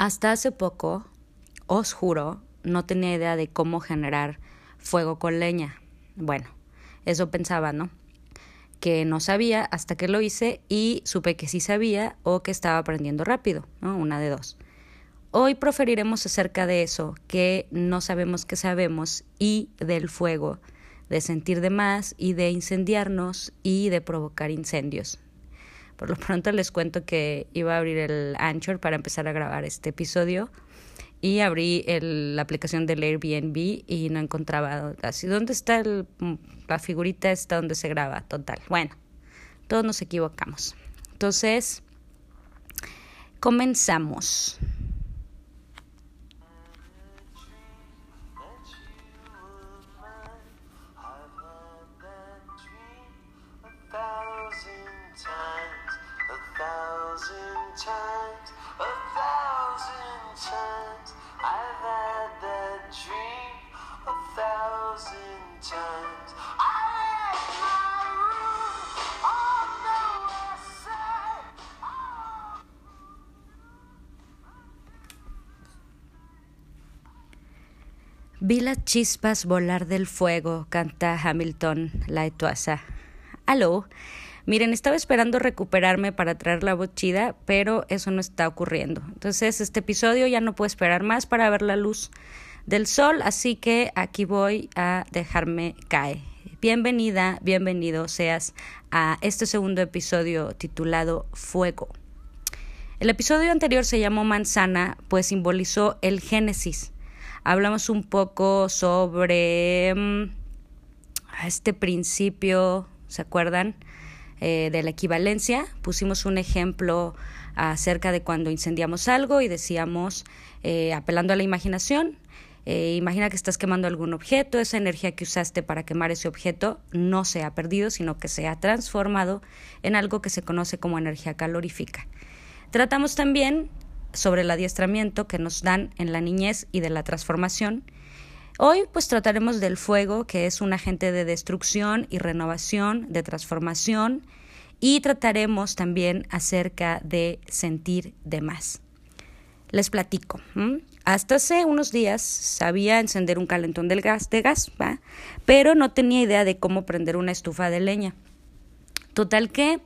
Hasta hace poco, os juro, no tenía idea de cómo generar fuego con leña. Bueno, eso pensaba, ¿no? Que no sabía hasta que lo hice y supe que sí sabía o que estaba aprendiendo rápido, ¿no? Una de dos. Hoy proferiremos acerca de eso, que no sabemos que sabemos, y del fuego, de sentir de más y de incendiarnos y de provocar incendios. Por lo pronto les cuento que iba a abrir el Anchor para empezar a grabar este episodio. Y abrí la aplicación del Airbnb y no encontraba así dónde está la figurita esta donde se graba total. Bueno todos nos equivocamos. Entonces comenzamos Vi las chispas volar del fuego, canta Hamilton la etuasa. Aló. Miren, estaba esperando recuperarme para traer la voz chida, pero eso no está ocurriendo. Entonces, este episodio ya no puedo esperar más para ver la luz del sol, así que aquí voy a dejarme caer. Bienvenida, bienvenido seas a este segundo episodio titulado Fuego. El episodio anterior se llamó Manzana, pues simbolizó el Génesis hablamos un poco sobre mm, este principio, ¿se acuerdan? Eh, de la equivalencia. Pusimos un ejemplo acerca de cuando incendiamos algo y decíamos, eh, apelando a la imaginación, eh, imagina que estás quemando algún objeto, esa energía que usaste para quemar ese objeto no se ha perdido, sino que se ha transformado en algo que se conoce como energía calorífica. Tratamos también sobre el adiestramiento que nos dan en la niñez y de la transformación. Hoy pues trataremos del fuego, que es un agente de destrucción y renovación, de transformación, y trataremos también acerca de sentir de más. Les platico. Hasta hace unos días sabía encender un calentón del gas, de gas, pero no tenía idea de cómo prender una estufa de leña. Total que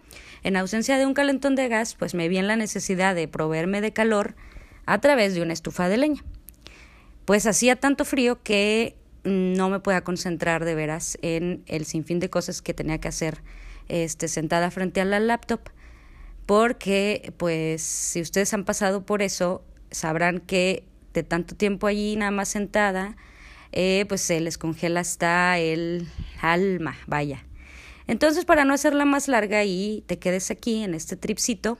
en ausencia de un calentón de gas, pues me vi en la necesidad de proveerme de calor a través de una estufa de leña. Pues hacía tanto frío que no me podía concentrar de veras en el sinfín de cosas que tenía que hacer este, sentada frente a la laptop, porque pues si ustedes han pasado por eso, sabrán que de tanto tiempo allí nada más sentada, eh, pues se les congela hasta el alma, vaya. Entonces, para no hacerla más larga y te quedes aquí en este tripcito,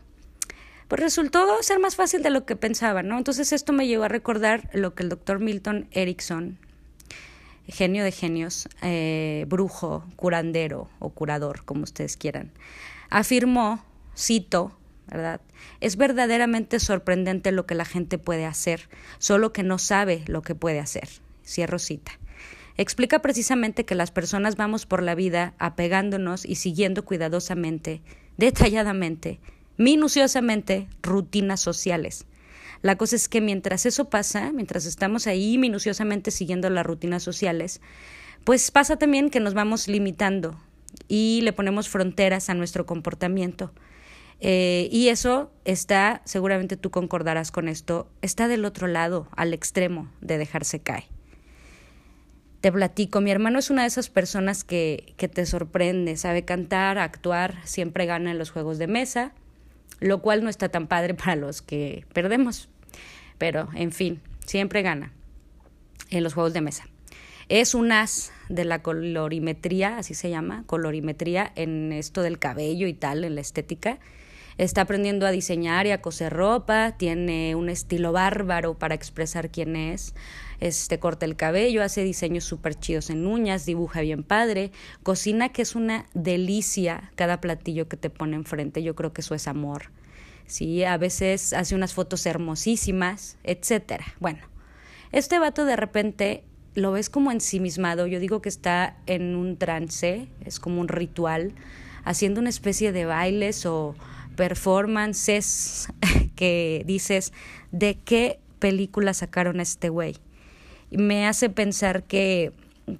pues resultó ser más fácil de lo que pensaba, ¿no? Entonces esto me llevó a recordar lo que el doctor Milton Erickson, genio de genios, eh, brujo, curandero o curador, como ustedes quieran, afirmó, cito, ¿verdad? Es verdaderamente sorprendente lo que la gente puede hacer, solo que no sabe lo que puede hacer. Cierro cita explica precisamente que las personas vamos por la vida apegándonos y siguiendo cuidadosamente, detalladamente, minuciosamente rutinas sociales. La cosa es que mientras eso pasa, mientras estamos ahí minuciosamente siguiendo las rutinas sociales, pues pasa también que nos vamos limitando y le ponemos fronteras a nuestro comportamiento. Eh, y eso está, seguramente tú concordarás con esto, está del otro lado, al extremo de dejarse caer. Te platico, mi hermano es una de esas personas que, que te sorprende, sabe cantar, actuar, siempre gana en los juegos de mesa, lo cual no está tan padre para los que perdemos, pero en fin, siempre gana en los juegos de mesa. Es un as de la colorimetría, así se llama, colorimetría en esto del cabello y tal, en la estética. Está aprendiendo a diseñar y a coser ropa, tiene un estilo bárbaro para expresar quién es este, corta el cabello, hace diseños súper chidos en uñas, dibuja bien padre, cocina que es una delicia cada platillo que te pone enfrente, yo creo que eso es amor. Sí, a veces hace unas fotos hermosísimas, etcétera. Bueno, este vato de repente lo ves como ensimismado, yo digo que está en un trance, es como un ritual, haciendo una especie de bailes o performances que dices, ¿de qué película sacaron a este güey? Me hace pensar que,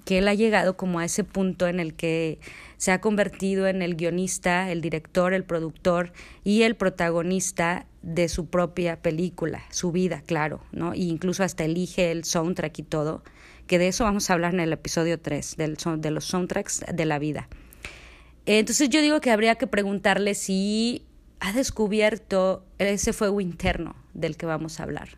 que él ha llegado como a ese punto en el que se ha convertido en el guionista, el director, el productor y el protagonista de su propia película, su vida, claro, ¿no? E incluso hasta elige el soundtrack y todo, que de eso vamos a hablar en el episodio 3, del, de los soundtracks de la vida. Entonces yo digo que habría que preguntarle si ha descubierto ese fuego interno del que vamos a hablar.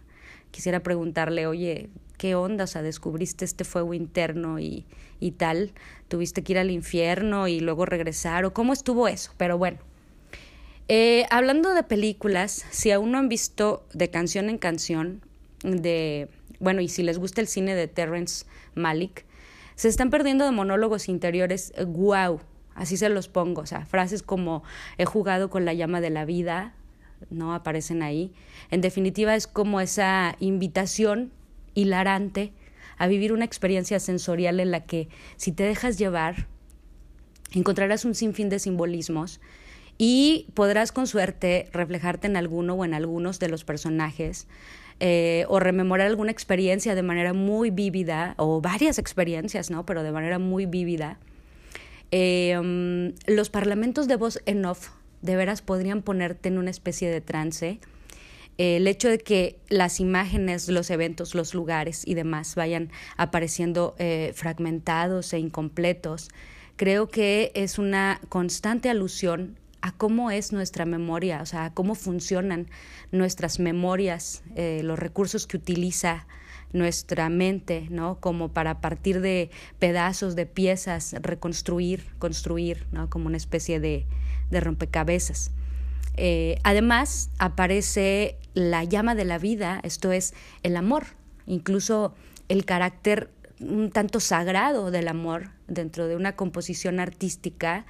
Quisiera preguntarle, oye, ¿qué onda? O sea, descubriste este fuego interno y, y tal, tuviste que ir al infierno y luego regresar, o cómo estuvo eso, pero bueno. Eh, hablando de películas, si aún no han visto de canción en canción, de, bueno, y si les gusta el cine de Terrence Malick, se están perdiendo de monólogos interiores, wow, así se los pongo, o sea, frases como he jugado con la llama de la vida, no aparecen ahí. En definitiva, es como esa invitación hilarante a vivir una experiencia sensorial en la que si te dejas llevar, encontrarás un sinfín de simbolismos y podrás con suerte reflejarte en alguno o en algunos de los personajes eh, o rememorar alguna experiencia de manera muy vívida o varias experiencias, ¿no? Pero de manera muy vívida. Mm, los parlamentos de voz en off de veras podrían ponerte en una especie de trance el hecho de que las imágenes, los eventos, los lugares y demás vayan apareciendo eh, fragmentados e incompletos, creo que es una constante alusión a cómo es nuestra memoria, o sea, a cómo funcionan nuestras memorias, eh, los recursos que utiliza nuestra mente, ¿no? Como para partir de pedazos, de piezas, reconstruir, construir, ¿no? Como una especie de, de rompecabezas. Eh, además, aparece la llama de la vida, esto es el amor, incluso el carácter un tanto sagrado del amor dentro de una composición artística.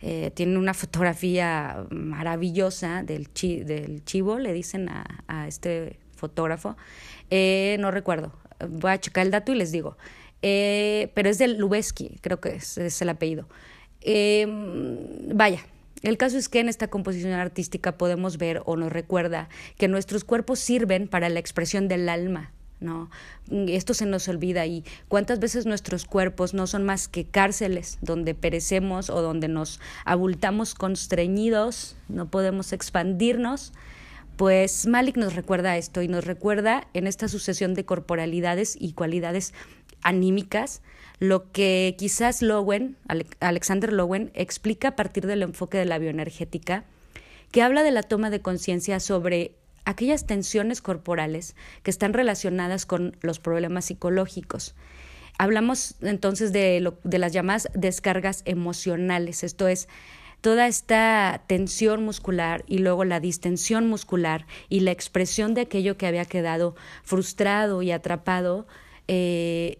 Eh, tiene una fotografía maravillosa del, chivo, le dicen a, este fotógrafo. Eh, no recuerdo, voy a checar el dato y les digo. pero es del Lubeski, creo que es, es el apellido. vaya, el caso es que en esta composición artística podemos ver o nos recuerda que nuestros cuerpos sirven para la expresión del alma, ¿no? Esto se nos olvida y cuántas veces nuestros cuerpos no son más que cárceles donde perecemos o donde nos abultamos constreñidos, no podemos expandirnos. Pues Malik nos recuerda esto y nos recuerda en esta sucesión de corporalidades y cualidades anímicas lo que quizás Lowen, Alexander Lowen, explica a partir del enfoque de la bioenergética, que habla de la toma de conciencia sobre aquellas tensiones corporales que están relacionadas con los problemas psicológicos. Hablamos entonces de, las llamadas descargas emocionales, esto es, toda esta tensión muscular y luego la distensión muscular y la expresión de aquello que había quedado frustrado y atrapado eh,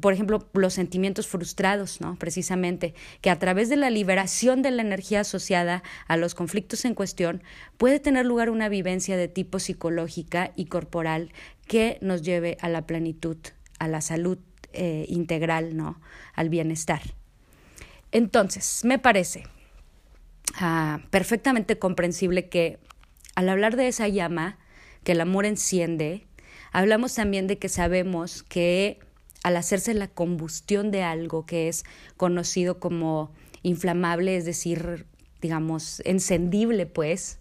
por ejemplo, los sentimientos frustrados, ¿no? Precisamente, que a través de la liberación de la energía asociada a los conflictos en cuestión puede tener lugar una vivencia de tipo psicológica y corporal que nos lleve a la plenitud, a la salud eh, integral, ¿no? Al bienestar. Entonces, me parece ah, perfectamente comprensible que al hablar de esa llama que el amor enciende, hablamos también de que sabemos que al hacerse la combustión de algo que es conocido como inflamable, es decir, digamos, encendible, pues,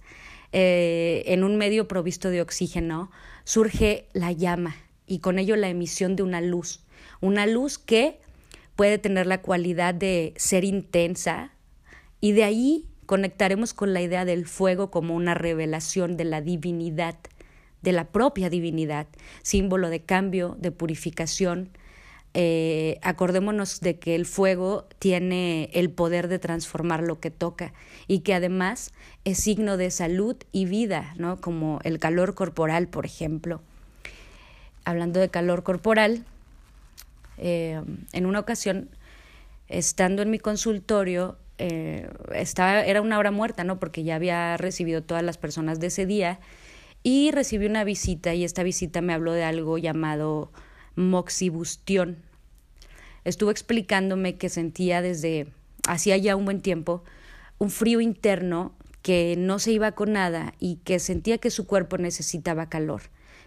eh, en un medio provisto de oxígeno, surge la llama y con ello la emisión de una luz, una luz que puede tener la cualidad de ser intensa y de ahí conectaremos con la idea del fuego como una revelación de la divinidad, de la propia divinidad, símbolo de cambio, de purificación, eh, acordémonos de que el fuego tiene el poder de transformar lo que toca y que además es signo de salud y vida, ¿no? Como el calor corporal, por ejemplo. Hablando de calor corporal, eh, en una ocasión, estando en mi consultorio, eh, estaba, era una hora muerta, ¿no? Porque ya había recibido todas las personas de ese día y recibí una visita y esta visita me habló de algo llamado moxibustión. Estuvo explicándome que sentía desde hacía ya un buen tiempo un frío interno que no se iba con nada y que sentía que su cuerpo necesitaba calor,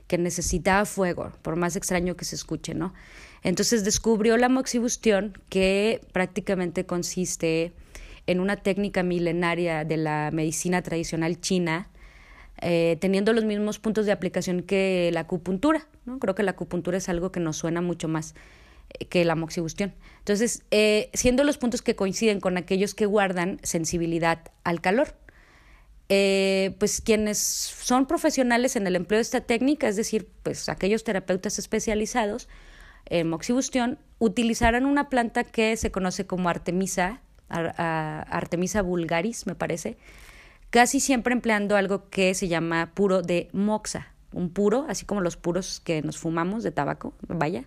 que necesitaba fuego, por más extraño que se escuche, ¿no? Entonces descubrió la moxibustión, que prácticamente consiste en una técnica milenaria de la medicina tradicional china, eh, teniendo los mismos puntos de aplicación que la acupuntura. ¿no? Creo que la acupuntura es algo que nos suena mucho más que la moxibustión. Entonces, eh, siendo los puntos que coinciden con aquellos que guardan sensibilidad al calor. pues quienes son profesionales en el empleo de esta técnica, es decir, pues aquellos terapeutas especializados en moxibustión, utilizarán una planta que se conoce como Artemisa, Artemisa vulgaris, me parece, casi siempre empleando algo que se llama puro de moxa, un puro, así como los puros que nos fumamos de tabaco, vaya,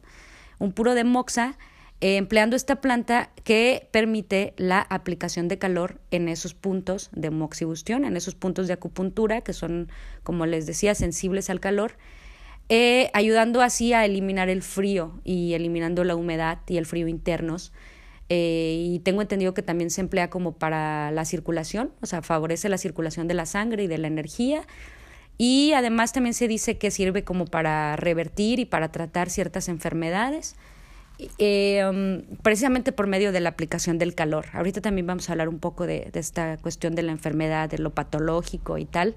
un puro de moxa, eh, empleando esta planta que permite la aplicación de calor en esos puntos de moxibustión, en esos puntos de acupuntura que son, como les decía, sensibles al calor, eh, ayudando así a eliminar el frío y eliminando la humedad y el frío internos eh, y tengo entendido que también se emplea como para la circulación, o sea, favorece la circulación de la sangre y de la energía. Y además también se dice que sirve como para revertir y para tratar ciertas enfermedades, um, precisamente por medio de la aplicación del calor. Ahorita también vamos a hablar un poco de, esta cuestión de la enfermedad, de lo patológico y tal.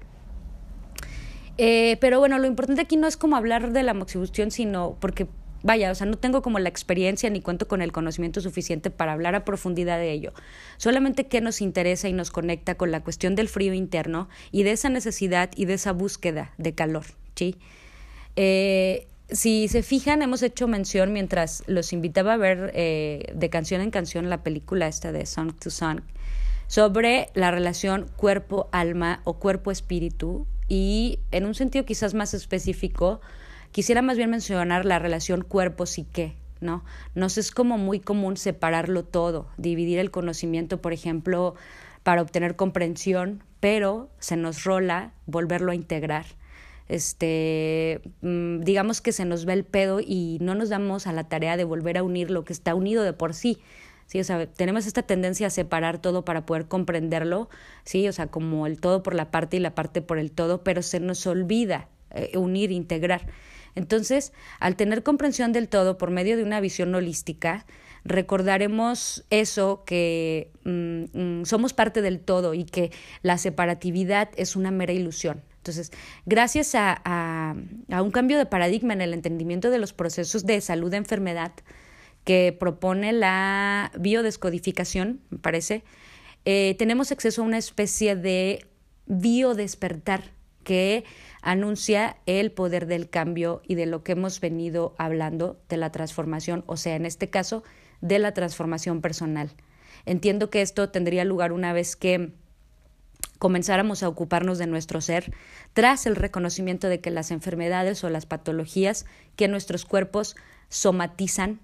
Eh, pero bueno, lo importante aquí no es como hablar de la moxibustión, sino porque vaya, o sea, no tengo como la experiencia ni cuento con el conocimiento suficiente para hablar a profundidad de ello. Solamente que nos interesa y nos conecta con la cuestión del frío interno y de esa necesidad y de esa búsqueda de calor, ¿sí? Eh, si se fijan, hemos hecho mención mientras los invitaba a ver eh, de canción en canción la película esta de Song to Song sobre la relación cuerpo-alma o cuerpo-espíritu y en un sentido quizás más específico Quisiera más bien mencionar la relación cuerpo-psique, ¿no? Nos es como muy común separarlo todo, dividir el conocimiento, por ejemplo, para obtener comprensión, pero se nos rola volverlo a integrar. Este, mm, digamos que se nos ve el pedo y no nos damos a la tarea de volver a unir lo que está unido de por sí. Sí, o sea, tenemos esta tendencia a separar todo para poder comprenderlo, sí, o sea, como el todo por la parte y la parte por el todo, pero se nos olvida eh, unir, integrar. Entonces, al tener comprensión del todo por medio de una visión holística, recordaremos eso, que mm, mm, somos parte del todo y que la separatividad es una mera ilusión. Entonces, gracias a, un cambio de paradigma en el entendimiento de los procesos de salud-enfermedad que propone la biodescodificación, me parece, eh, tenemos acceso a una especie de biodespertar que anuncia el poder del cambio y de lo que hemos venido hablando de la transformación, o sea, en este caso, de la transformación personal. Entiendo que esto tendría lugar una vez que comenzáramos a ocuparnos de nuestro ser, tras el reconocimiento de que las enfermedades o las patologías que nuestros cuerpos somatizan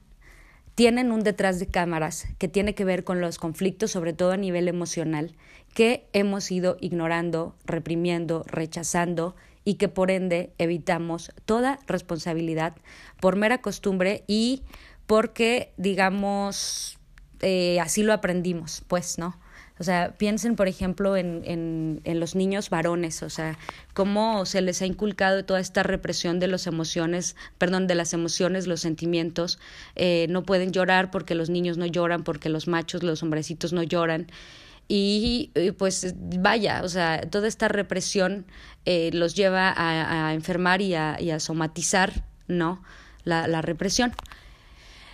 tienen un detrás de cámaras que tiene que ver con los conflictos, sobre todo a nivel emocional, que hemos ido ignorando, reprimiendo, rechazando y que por ende evitamos toda responsabilidad por mera costumbre y porque, digamos, eh, así lo aprendimos, pues, ¿no? O sea, piensen, por ejemplo, en, en, en, los niños varones, o sea, cómo se les ha inculcado toda esta represión de las emociones, perdón, de las emociones, los sentimientos. Eh, no pueden llorar porque los niños no lloran, porque los machos, los hombrecitos no lloran y pues vaya, o sea, toda esta represión eh, los lleva a, enfermar y a, y a, somatizar, ¿no? La, la represión.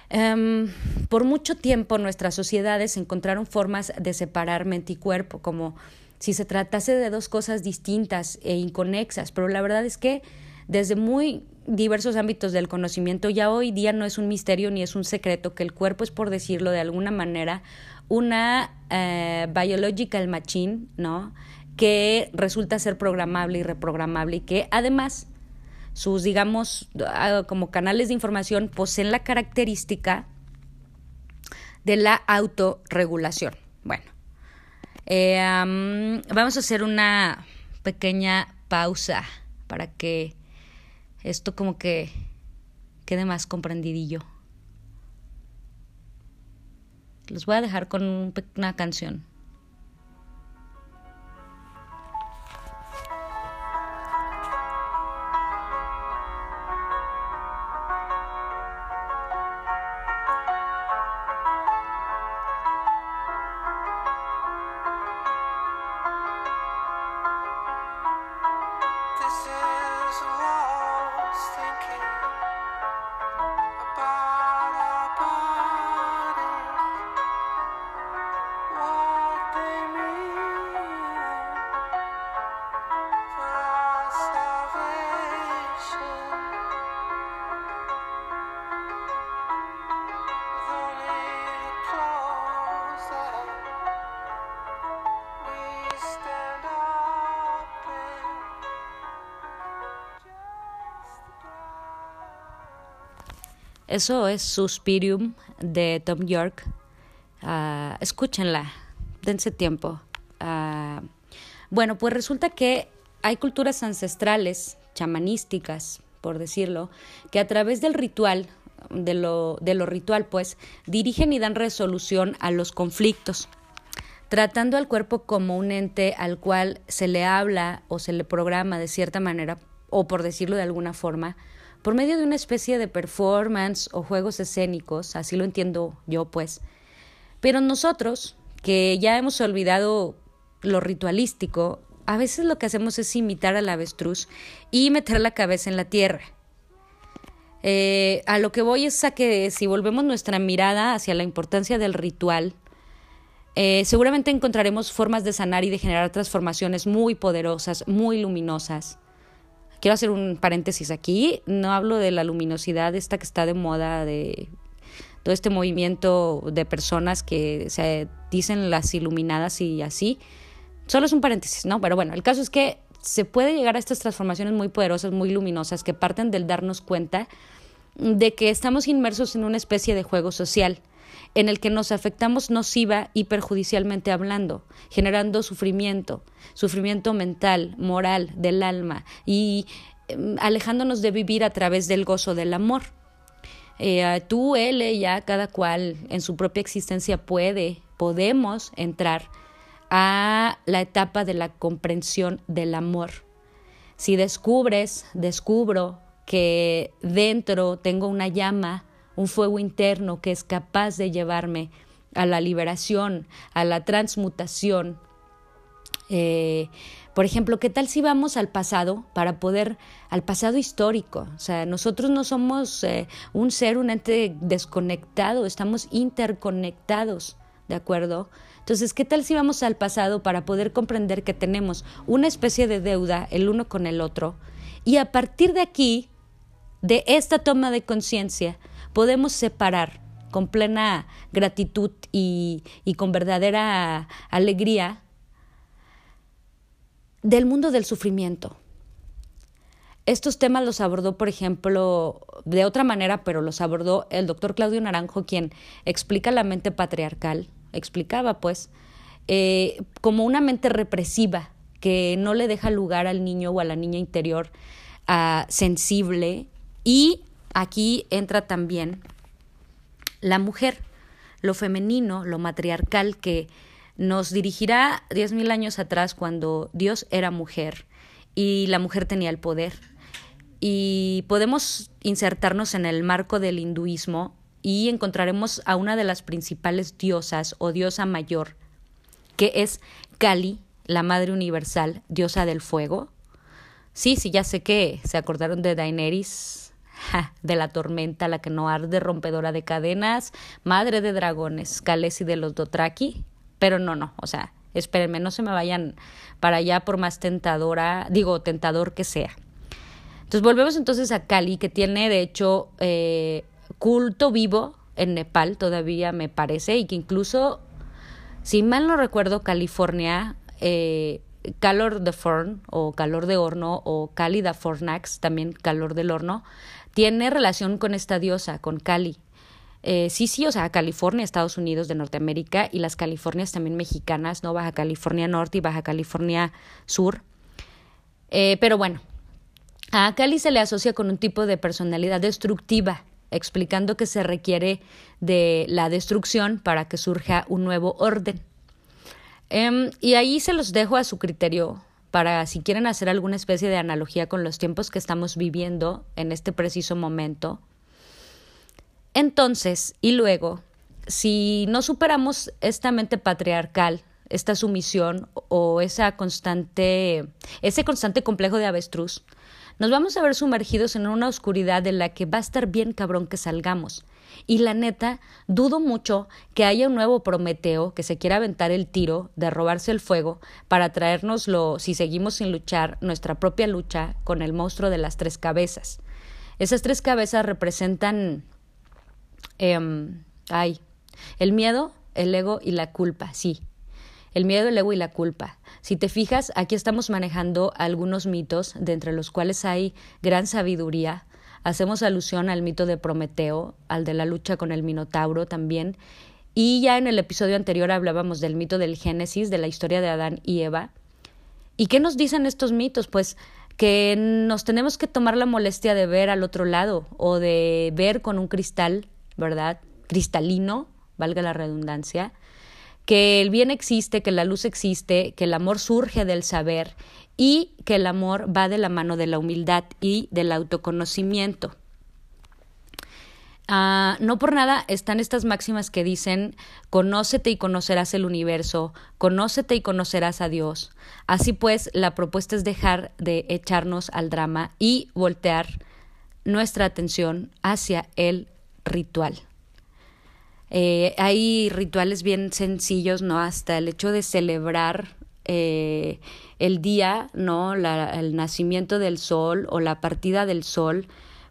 Um, por mucho tiempo nuestras sociedades encontraron formas de separar mente y cuerpo, como si se tratase de dos cosas distintas e inconexas, pero la verdad es que desde muy diversos ámbitos del conocimiento ya hoy día no es un misterio ni es un secreto que el cuerpo es, por decirlo de alguna manera, una eh, biological machine, ¿no? Que resulta ser programable y reprogramable y que además sus, digamos, como canales de información poseen la característica de la autorregulación. Bueno, eh, vamos a hacer una pequeña pausa para que esto como que quede más comprendidillo. Los voy a dejar con una canción. Eso es Suspirium de Tom York. Ah, escúchenla, dense tiempo. Ah, bueno, pues resulta que hay culturas ancestrales, chamanísticas, por decirlo, que a través del ritual, de lo, de lo ritual, pues, dirigen y dan resolución a los conflictos, tratando al cuerpo como un ente al cual se le habla o se le programa de cierta manera, o por decirlo de alguna forma, por medio de una especie de performance o juegos escénicos, así lo entiendo yo pues. Pero nosotros, que ya hemos olvidado lo ritualístico, a veces lo que hacemos es imitar al avestruz y meter la cabeza en la tierra. Eh, a lo que voy es a que si volvemos nuestra mirada hacia la importancia del ritual, eh, seguramente encontraremos formas de sanar y de generar transformaciones muy poderosas, muy luminosas. Quiero hacer un paréntesis aquí, no hablo de la luminosidad esta que está de moda, de todo este movimiento de personas que se dicen las iluminadas y así. Solo es un paréntesis, ¿no? Pero bueno, el caso es que se puede llegar a estas transformaciones muy poderosas, muy luminosas, que parten del darnos cuenta de que estamos inmersos en una especie de juego social en el que nos afectamos nociva y perjudicialmente hablando, generando sufrimiento, sufrimiento mental, moral, del alma y em, alejándonos de vivir a través del gozo del amor. Eh, tú, él, ella, cada cual en su propia existencia puede, podemos entrar a la etapa de la comprensión del amor. Si descubres, descubro que dentro tengo una llama un fuego interno que es capaz de llevarme a la liberación, a la transmutación. Eh, por ejemplo, ¿qué tal si vamos al pasado para poder, al pasado histórico? O sea, nosotros no somos eh, un ser, un ente desconectado, estamos interconectados, ¿de acuerdo? Entonces, ¿qué tal si vamos al pasado para poder comprender que tenemos una especie de deuda el uno con el otro? Y a partir de aquí, de esta toma de conciencia, podemos separar con plena gratitud y, con verdadera alegría del mundo del sufrimiento. Estos temas los abordó, por ejemplo, de otra manera, pero los abordó el doctor Claudio Naranjo, quien explica la mente patriarcal, explicaba pues, eh, como una mente represiva que no le deja lugar al niño o a la niña interior uh, sensible y aquí entra también la mujer, lo femenino, lo matriarcal que nos dirigirá diez mil años atrás cuando Dios era mujer y la mujer tenía el poder. Y podemos insertarnos en el marco del hinduismo y encontraremos a una de las principales diosas o diosa mayor, que es Kali, la Madre Universal, diosa del fuego. Sí, sí, ya sé que se acordaron de Daenerys, de la tormenta, la que no arde, rompedora de cadenas, madre de dragones, Kalesi de los Dotraki, pero no, no, o sea, espérenme, no se me vayan para allá por más tentadora, digo, tentador que sea. Entonces volvemos entonces a Kali, que tiene de hecho eh, culto vivo en Nepal todavía me parece, y que incluso, si mal no recuerdo, California, eh, calor de forn o calor de horno o cálida fornax, también calor del horno, tiene relación con esta diosa, con Cali. Eh, sí, sí, o sea, California, Estados Unidos de Norteamérica y las Californias también mexicanas, ¿no? Baja California Norte y Baja California Sur. Eh, pero bueno, a Cali se le asocia con un tipo de personalidad destructiva, explicando que se requiere de la destrucción para que surja un nuevo orden. Em, y ahí se los dejo a su criterio para si quieren hacer alguna especie de analogía con los tiempos que estamos viviendo en este preciso momento. Entonces, y luego, si no superamos esta mente patriarcal, esta sumisión o esa constante, ese constante complejo de avestruz, nos vamos a ver sumergidos en una oscuridad de la que va a estar bien cabrón que salgamos. Y la neta, dudo mucho que haya un nuevo Prometeo que se quiera aventar el tiro de robarse el fuego para traérnoslo, si seguimos sin luchar, nuestra propia lucha con el monstruo de las tres cabezas. Esas tres cabezas representan. Eh, ay, el miedo, el ego y la culpa, sí. El miedo, el ego y la culpa. Si te fijas, aquí estamos manejando algunos mitos, de entre los cuales hay gran sabiduría, hacemos alusión al mito de Prometeo, al de la lucha con el Minotauro también, y ya en el episodio anterior hablábamos del mito del Génesis, de la historia de Adán y Eva. ¿Y qué nos dicen estos mitos? Pues que nos tenemos que tomar la molestia de ver al otro lado o de ver con un cristal, ¿verdad? Cristalino, valga la redundancia, que el bien existe, que la luz existe, que el amor surge del saber y que el amor va de la mano de la humildad y del autoconocimiento. Ah, no por nada están estas máximas que dicen conócete y conocerás el universo, conócete y conocerás a Dios. Así pues, la propuesta es dejar de echarnos al drama y voltear nuestra atención hacia el ritual. Eh, hay rituales bien sencillos, ¿no? Hasta el hecho de celebrar eh, el día, ¿no? el nacimiento del sol o la partida del sol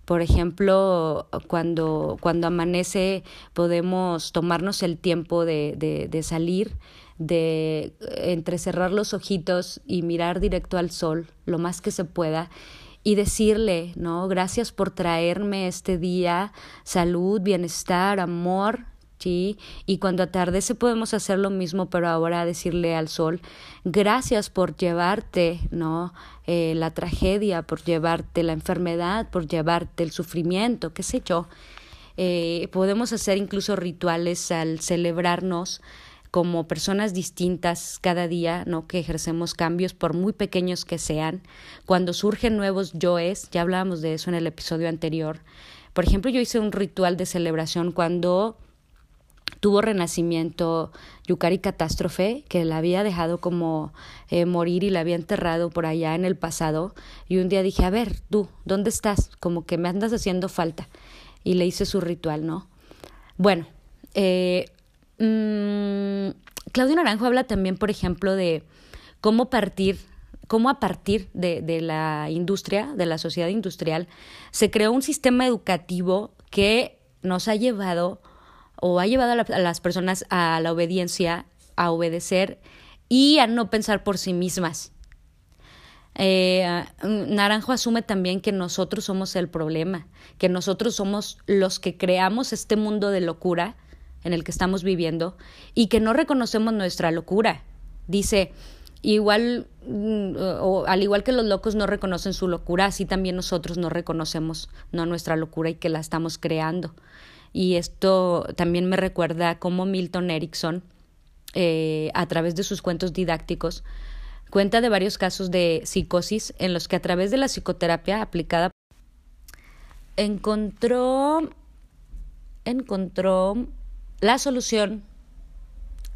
por ejemplo, cuando, cuando amanece podemos tomarnos el tiempo de, de, de salir, de entrecerrar los ojitos y mirar directo al sol lo más que se pueda y decirle, ¿no? Gracias por traerme este día, salud, bienestar, amor, ¿sí? Y cuando atardece podemos hacer lo mismo, pero ahora decirle al sol, gracias por llevarte, ¿no? Eh, la tragedia, por llevarte la enfermedad, por llevarte el sufrimiento, qué sé yo. Eh, podemos hacer incluso rituales al celebrarnos como personas distintas cada día, ¿no? Que ejercemos cambios por muy pequeños que sean. Cuando surgen nuevos yoes, ya hablábamos de eso en el episodio anterior. Por ejemplo, yo hice un ritual de celebración cuando tuvo renacimiento Yukari Catástrofe, que la había dejado como eh, morir y la había enterrado por allá en el pasado. Y un día dije, a ver, tú, ¿dónde estás? Como que me andas haciendo falta. Y le hice su ritual, ¿no? Bueno, eh, mmm, Claudio Naranjo habla también, por ejemplo, de cómo partir cómo a partir de, de, la industria, de la sociedad industrial, se creó un sistema educativo que nos ha llevado o ha llevado a, las personas a la obediencia, a obedecer y a no pensar por sí mismas. Eh, Naranjo asume también que nosotros somos el problema, que nosotros somos los que creamos este mundo de locura en el que estamos viviendo y que no reconocemos nuestra locura. Dice, igual, mm, o, al igual que los locos no reconocen su locura, así también nosotros no reconocemos no nuestra locura y que la estamos creando. Y esto también me recuerda cómo Milton Erickson, eh, a través de sus cuentos didácticos, cuenta de varios casos de psicosis en los que a través de la psicoterapia aplicada encontró encontró la solución.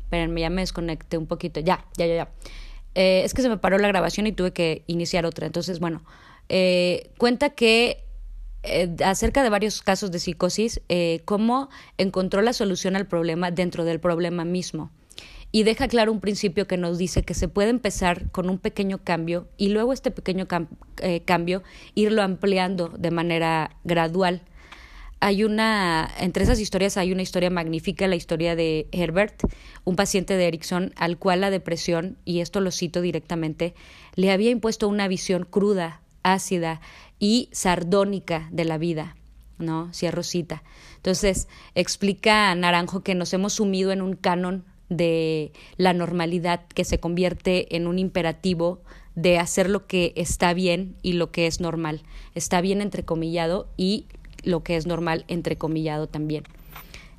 Espérenme, ya me desconecté un poquito. Ya, ya, ya, ya. Eh, es que se me paró la grabación y tuve que iniciar otra. Entonces, bueno, eh, cuenta que eh, acerca de varios casos de psicosis, eh, cómo encontró la solución al problema dentro del problema mismo. Y deja claro un principio que nos dice que se puede empezar con un pequeño cambio y luego este pequeño eh, cambio irlo ampliando de manera gradual. Hay una, entre esas historias hay una historia magnífica, la historia de Herbert, un paciente de Erickson al cual la depresión, y esto lo cito directamente, le había impuesto una visión cruda, ácida y sardónica de la vida, ¿no? Cierro cita. Entonces, explica Naranjo que nos hemos sumido en un canon de la normalidad que se convierte en un imperativo de hacer lo que está bien y lo que es normal. Está bien entrecomillado y lo que es normal entrecomillado también.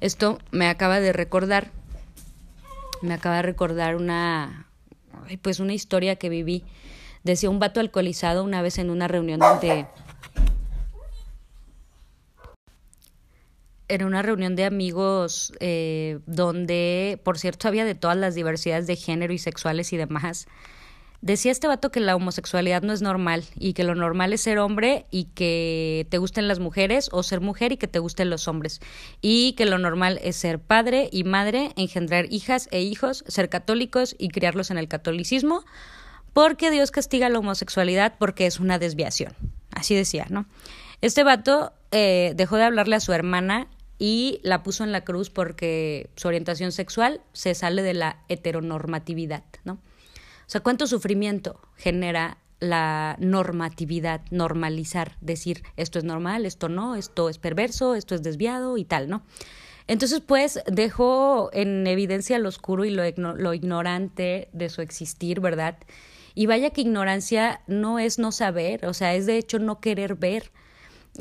Esto me acaba de recordar, me acaba de recordar una, pues una historia que viví Decía un vato alcoholizado una vez en una reunión donde... En una reunión de amigos eh, donde, por cierto, había de todas las diversidades de género y sexuales y demás. Decía este vato que la homosexualidad no es normal y que lo normal es ser hombre y que te gusten las mujeres o ser mujer y que te gusten los hombres y que lo normal es ser padre y madre, engendrar hijas e hijos, ser católicos y criarlos en el catolicismo porque Dios castiga la homosexualidad porque es una desviación. Así decía, ¿no? Este vato eh, dejó de hablarle a su hermana y la puso en la cruz porque su orientación sexual se sale de la heteronormatividad, ¿no? O sea, cuánto sufrimiento genera la normatividad, normalizar, decir esto es normal, esto no, esto es perverso, esto es desviado y tal, ¿no? Entonces, pues, dejó en evidencia lo oscuro y lo, lo ignorante de su existir, ¿verdad? Y vaya que ignorancia no es no saber, o sea, es de hecho no querer ver.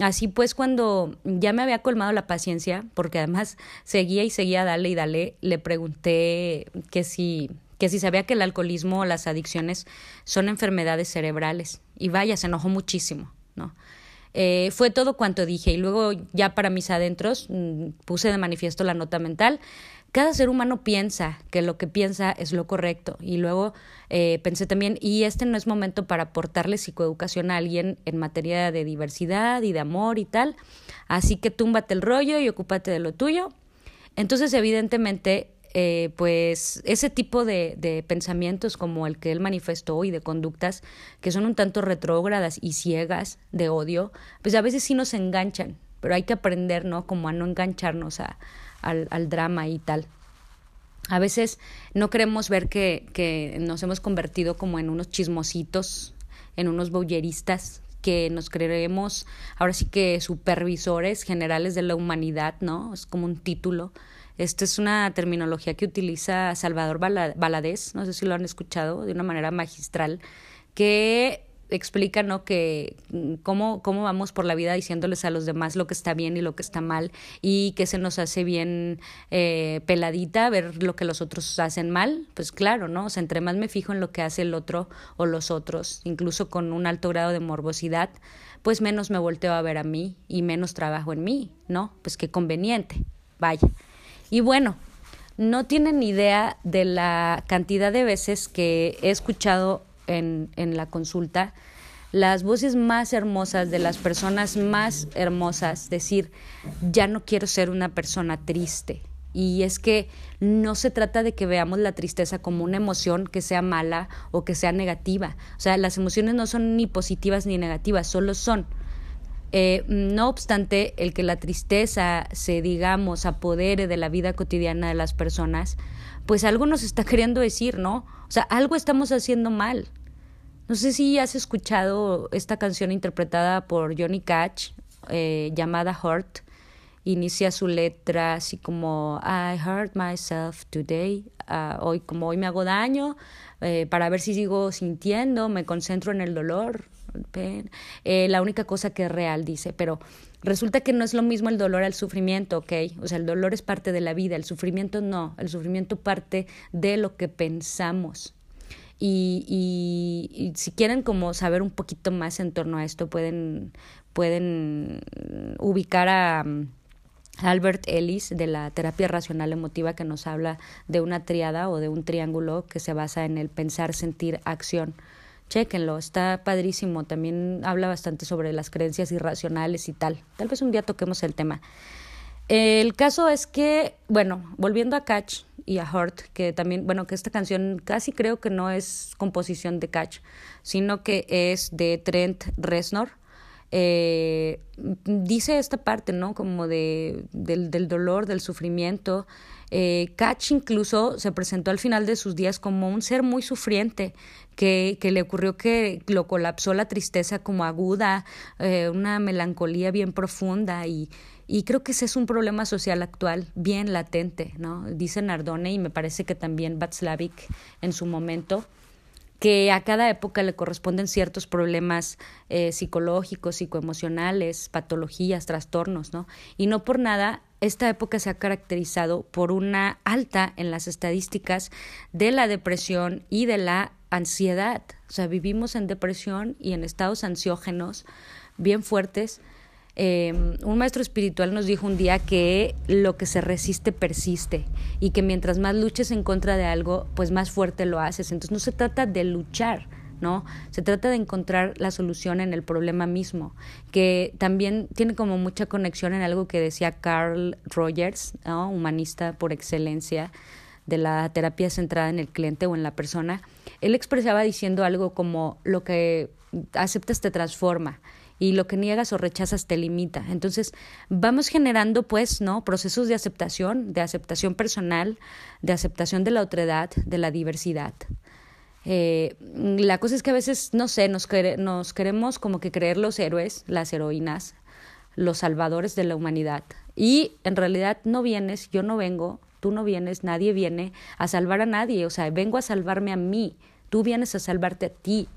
Así pues, cuando ya me había colmado la paciencia, porque además seguía y seguía, dale y dale, le pregunté que si, que si sabía que el alcoholismo o las adicciones son enfermedades cerebrales. Y vaya, se enojó muchísimo, ¿no? Eh, fue todo cuanto dije y luego ya para mis adentros mm, puse de manifiesto la nota mental. Cada ser humano piensa que lo que piensa es lo correcto. Y luego eh, pensé también, y este no es momento para aportarle psicoeducación a alguien en materia de diversidad y de amor y tal, así que túmbate el rollo y ocúpate de lo tuyo. Entonces, evidentemente, eh, pues ese tipo de, de, pensamientos como el que él manifestó y de conductas que son un tanto retrógradas y ciegas de odio, pues a veces sí nos enganchan, pero hay que aprender, ¿no? Como a no engancharnos a, al, al drama y tal. A veces no queremos ver que, que nos hemos convertido como en unos chismositos, en unos bowleristas que nos creemos ahora sí que supervisores generales de la humanidad, ¿no? Es como un título esta es una terminología que utiliza Salvador Valadez, no sé si lo han escuchado, de una manera magistral, que explica ¿no? que mm, cómo, cómo vamos por la vida diciéndoles a los demás lo que está bien y lo que está mal y que se nos hace bien eh, peladita ver lo que los otros hacen mal, pues claro, ¿no? O sea, entre más me fijo en lo que hace el otro o los otros, incluso con un alto grado de morbosidad, pues menos me volteo a ver a mí y menos trabajo en mí, ¿no? Pues qué conveniente, vaya. Y bueno, no tienen idea de la cantidad de veces que he escuchado en, la consulta las voces más hermosas de las personas más hermosas decir, ya no quiero ser una persona triste. Y es que no se trata de que veamos la tristeza como una emoción que sea mala o que sea negativa. O sea, las emociones no son ni positivas ni negativas, solo son. Eh, no obstante, el que la tristeza se, digamos, apodere de la vida cotidiana de las personas, pues algo nos está queriendo decir, ¿no? O sea, algo estamos haciendo mal. No sé si has escuchado esta canción interpretada por Johnny Cash, eh, llamada Hurt. Inicia su letra así como I hurt myself today. Ah, hoy, como hoy me hago daño, eh, para ver si sigo sintiendo, me concentro en el dolor, eh, la única cosa que es real, dice, pero resulta que no es lo mismo el dolor al sufrimiento, ¿ok? O sea, el dolor es parte de la vida, el sufrimiento no, el sufrimiento parte de lo que pensamos. Y, y, si quieren como saber un poquito más en torno a esto, pueden, pueden ubicar a... Albert Ellis de la terapia racional emotiva que nos habla de una triada o de un triángulo que se basa en el pensar, sentir, acción chéquenlo, está padrísimo. También habla bastante sobre las creencias irracionales y tal. Tal vez un día toquemos el tema. El caso es que, bueno, volviendo a Catch y a Hurt, que también, bueno, que esta canción casi creo que no es composición de Catch, sino que es de Trent Reznor. Eh, dice esta parte, ¿no? Como de, del, del dolor, del sufrimiento. Eh, Catch incluso se presentó al final de sus días como un ser muy sufriente, que, que le ocurrió que lo colapsó la tristeza como aguda, eh, una melancolía bien profunda y, y creo que ese es un problema social actual bien latente, ¿no? Dice Nardone y me parece que también Václavic en su momento que a cada época le corresponden ciertos problemas eh, psicológicos, psicoemocionales, patologías, trastornos, ¿no? Y no por nada esta época se ha caracterizado por una alta en las estadísticas de la depresión y de la ansiedad. O sea, vivimos en depresión y en estados ansiógenos bien fuertes. Eh, un maestro espiritual nos dijo un día que lo que se resiste persiste y que mientras más luches en contra de algo, pues más fuerte lo haces. Entonces no se trata de luchar, ¿no? Se trata de encontrar la solución en el problema mismo, que también tiene como mucha conexión en algo que decía Carl Rogers, ¿no? humanista por excelencia de la terapia centrada en el cliente o en la persona. Él expresaba diciendo algo como lo que aceptas te transforma y lo que niegas o rechazas te limita. Entonces, vamos generando pues, ¿no? procesos de aceptación, de aceptación personal, de aceptación de la otredad, de la diversidad. Eh, la cosa es que a veces, no sé, nos, nos queremos como que creer los héroes, las heroínas, los salvadores de la humanidad. Y en realidad no vienes, yo no vengo, tú no vienes, nadie viene a salvar a nadie, o sea, vengo a salvarme a mí, tú vienes a salvarte a ti.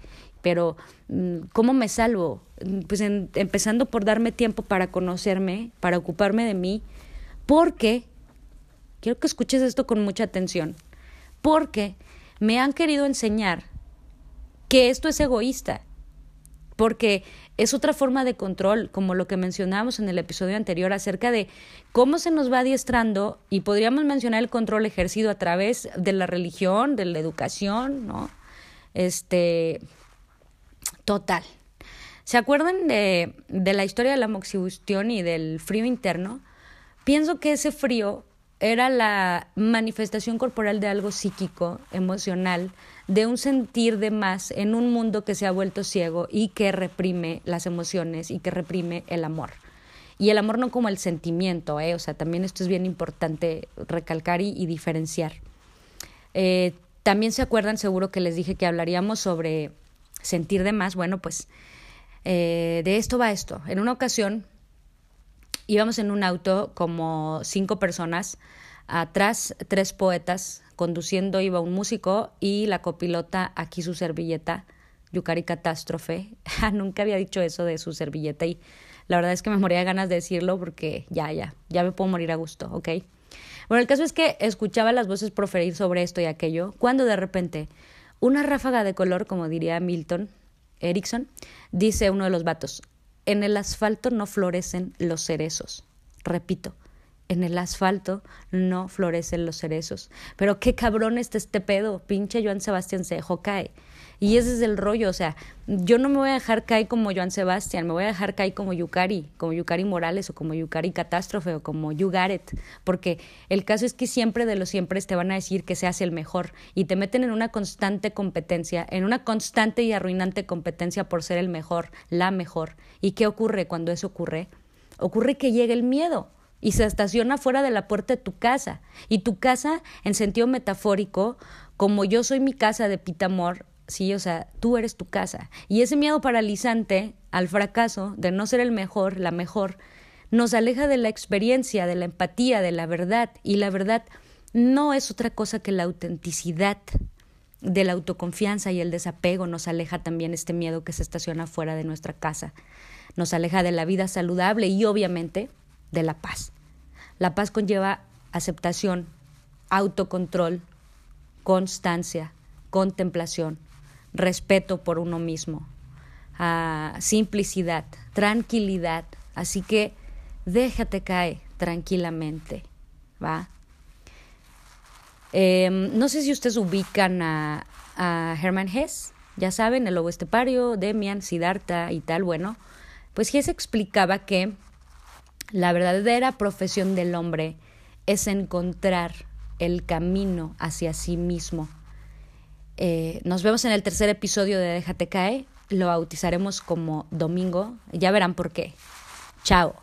Pero, mm, ¿cómo me salvo? Mm, pues empezando por darme tiempo para conocerme, para ocuparme de mí, porque, quiero que escuches esto con mucha atención, porque me han querido enseñar que esto es egoísta, porque es otra forma de control, como lo que mencionábamos en el episodio anterior acerca de cómo se nos va adiestrando y podríamos mencionar el control ejercido a través de la religión, de la educación, ¿no? Este, total. ¿Se acuerdan de, de la historia de la moxibustión y del frío interno? Pienso que ese frío era la manifestación corporal de algo psíquico, emocional, de un sentir de más en un mundo que se ha vuelto ciego y que reprime las emociones y que reprime el amor. Y el amor no como el sentimiento, ¿eh? o sea, también esto es bien importante recalcar y, diferenciar. Eh, también se acuerdan, seguro que les dije que hablaríamos sobre sentir de más. Bueno, pues eh, de esto va esto. En una ocasión íbamos en un auto como cinco personas, atrás tres poetas, conduciendo iba un músico y la copilota aquí su servilleta, Yukari Catástrofe. Ah, nunca había dicho eso de su servilleta y la verdad es que me moría de ganas de decirlo porque ya, ya, ya me puedo morir a gusto, ¿ok? Bueno, el caso es que escuchaba las voces proferir sobre esto y aquello, cuando de repente una ráfaga de color, como diría Milton Erickson, dice uno de los vatos, en el asfalto no florecen los cerezos. Repito, en el asfalto no florecen los cerezos. Pero qué cabrón está este pedo, pinche Joan Sebastián se dejó caer. Y ese es el rollo, o sea, yo no me voy a dejar caer como Joan Sebastián, me voy a dejar caer como Yukari, como Yukari Morales o como Yukari Catástrofe o como Yugaret, porque el caso es que siempre de los siempre te van a decir que seas el mejor y te meten en una constante competencia, en una constante y arruinante competencia por ser el mejor, la mejor. ¿Y qué ocurre cuando eso ocurre? Ocurre que llega el miedo y se estaciona fuera de la puerta de tu casa. Y tu casa, en sentido metafórico, como yo soy mi casa de Pitamor, sí, o sea, tú eres tu casa. Y ese miedo paralizante al fracaso, de no ser el mejor, la mejor, nos aleja de la experiencia, de la empatía, de la verdad. Y la verdad no es otra cosa que la autenticidad de la autoconfianza y el desapego nos aleja también este miedo que se estaciona fuera de nuestra casa. Nos aleja de la vida saludable y obviamente de la paz. La paz conlleva aceptación, autocontrol, constancia, contemplación, respeto por uno mismo, simplicidad, tranquilidad. Así que déjate caer tranquilamente, ¿va? Em, no sé si ustedes ubican a, a Hermann Hess, ya saben, el lobo estepario, Demian, Siddhartha y tal. Bueno, pues Hess explicaba que la verdadera profesión del hombre es encontrar el camino hacia sí mismo. Eh, nos vemos en el tercer episodio de Déjate caer. Lo bautizaremos como domingo. Ya verán por qué. Chao.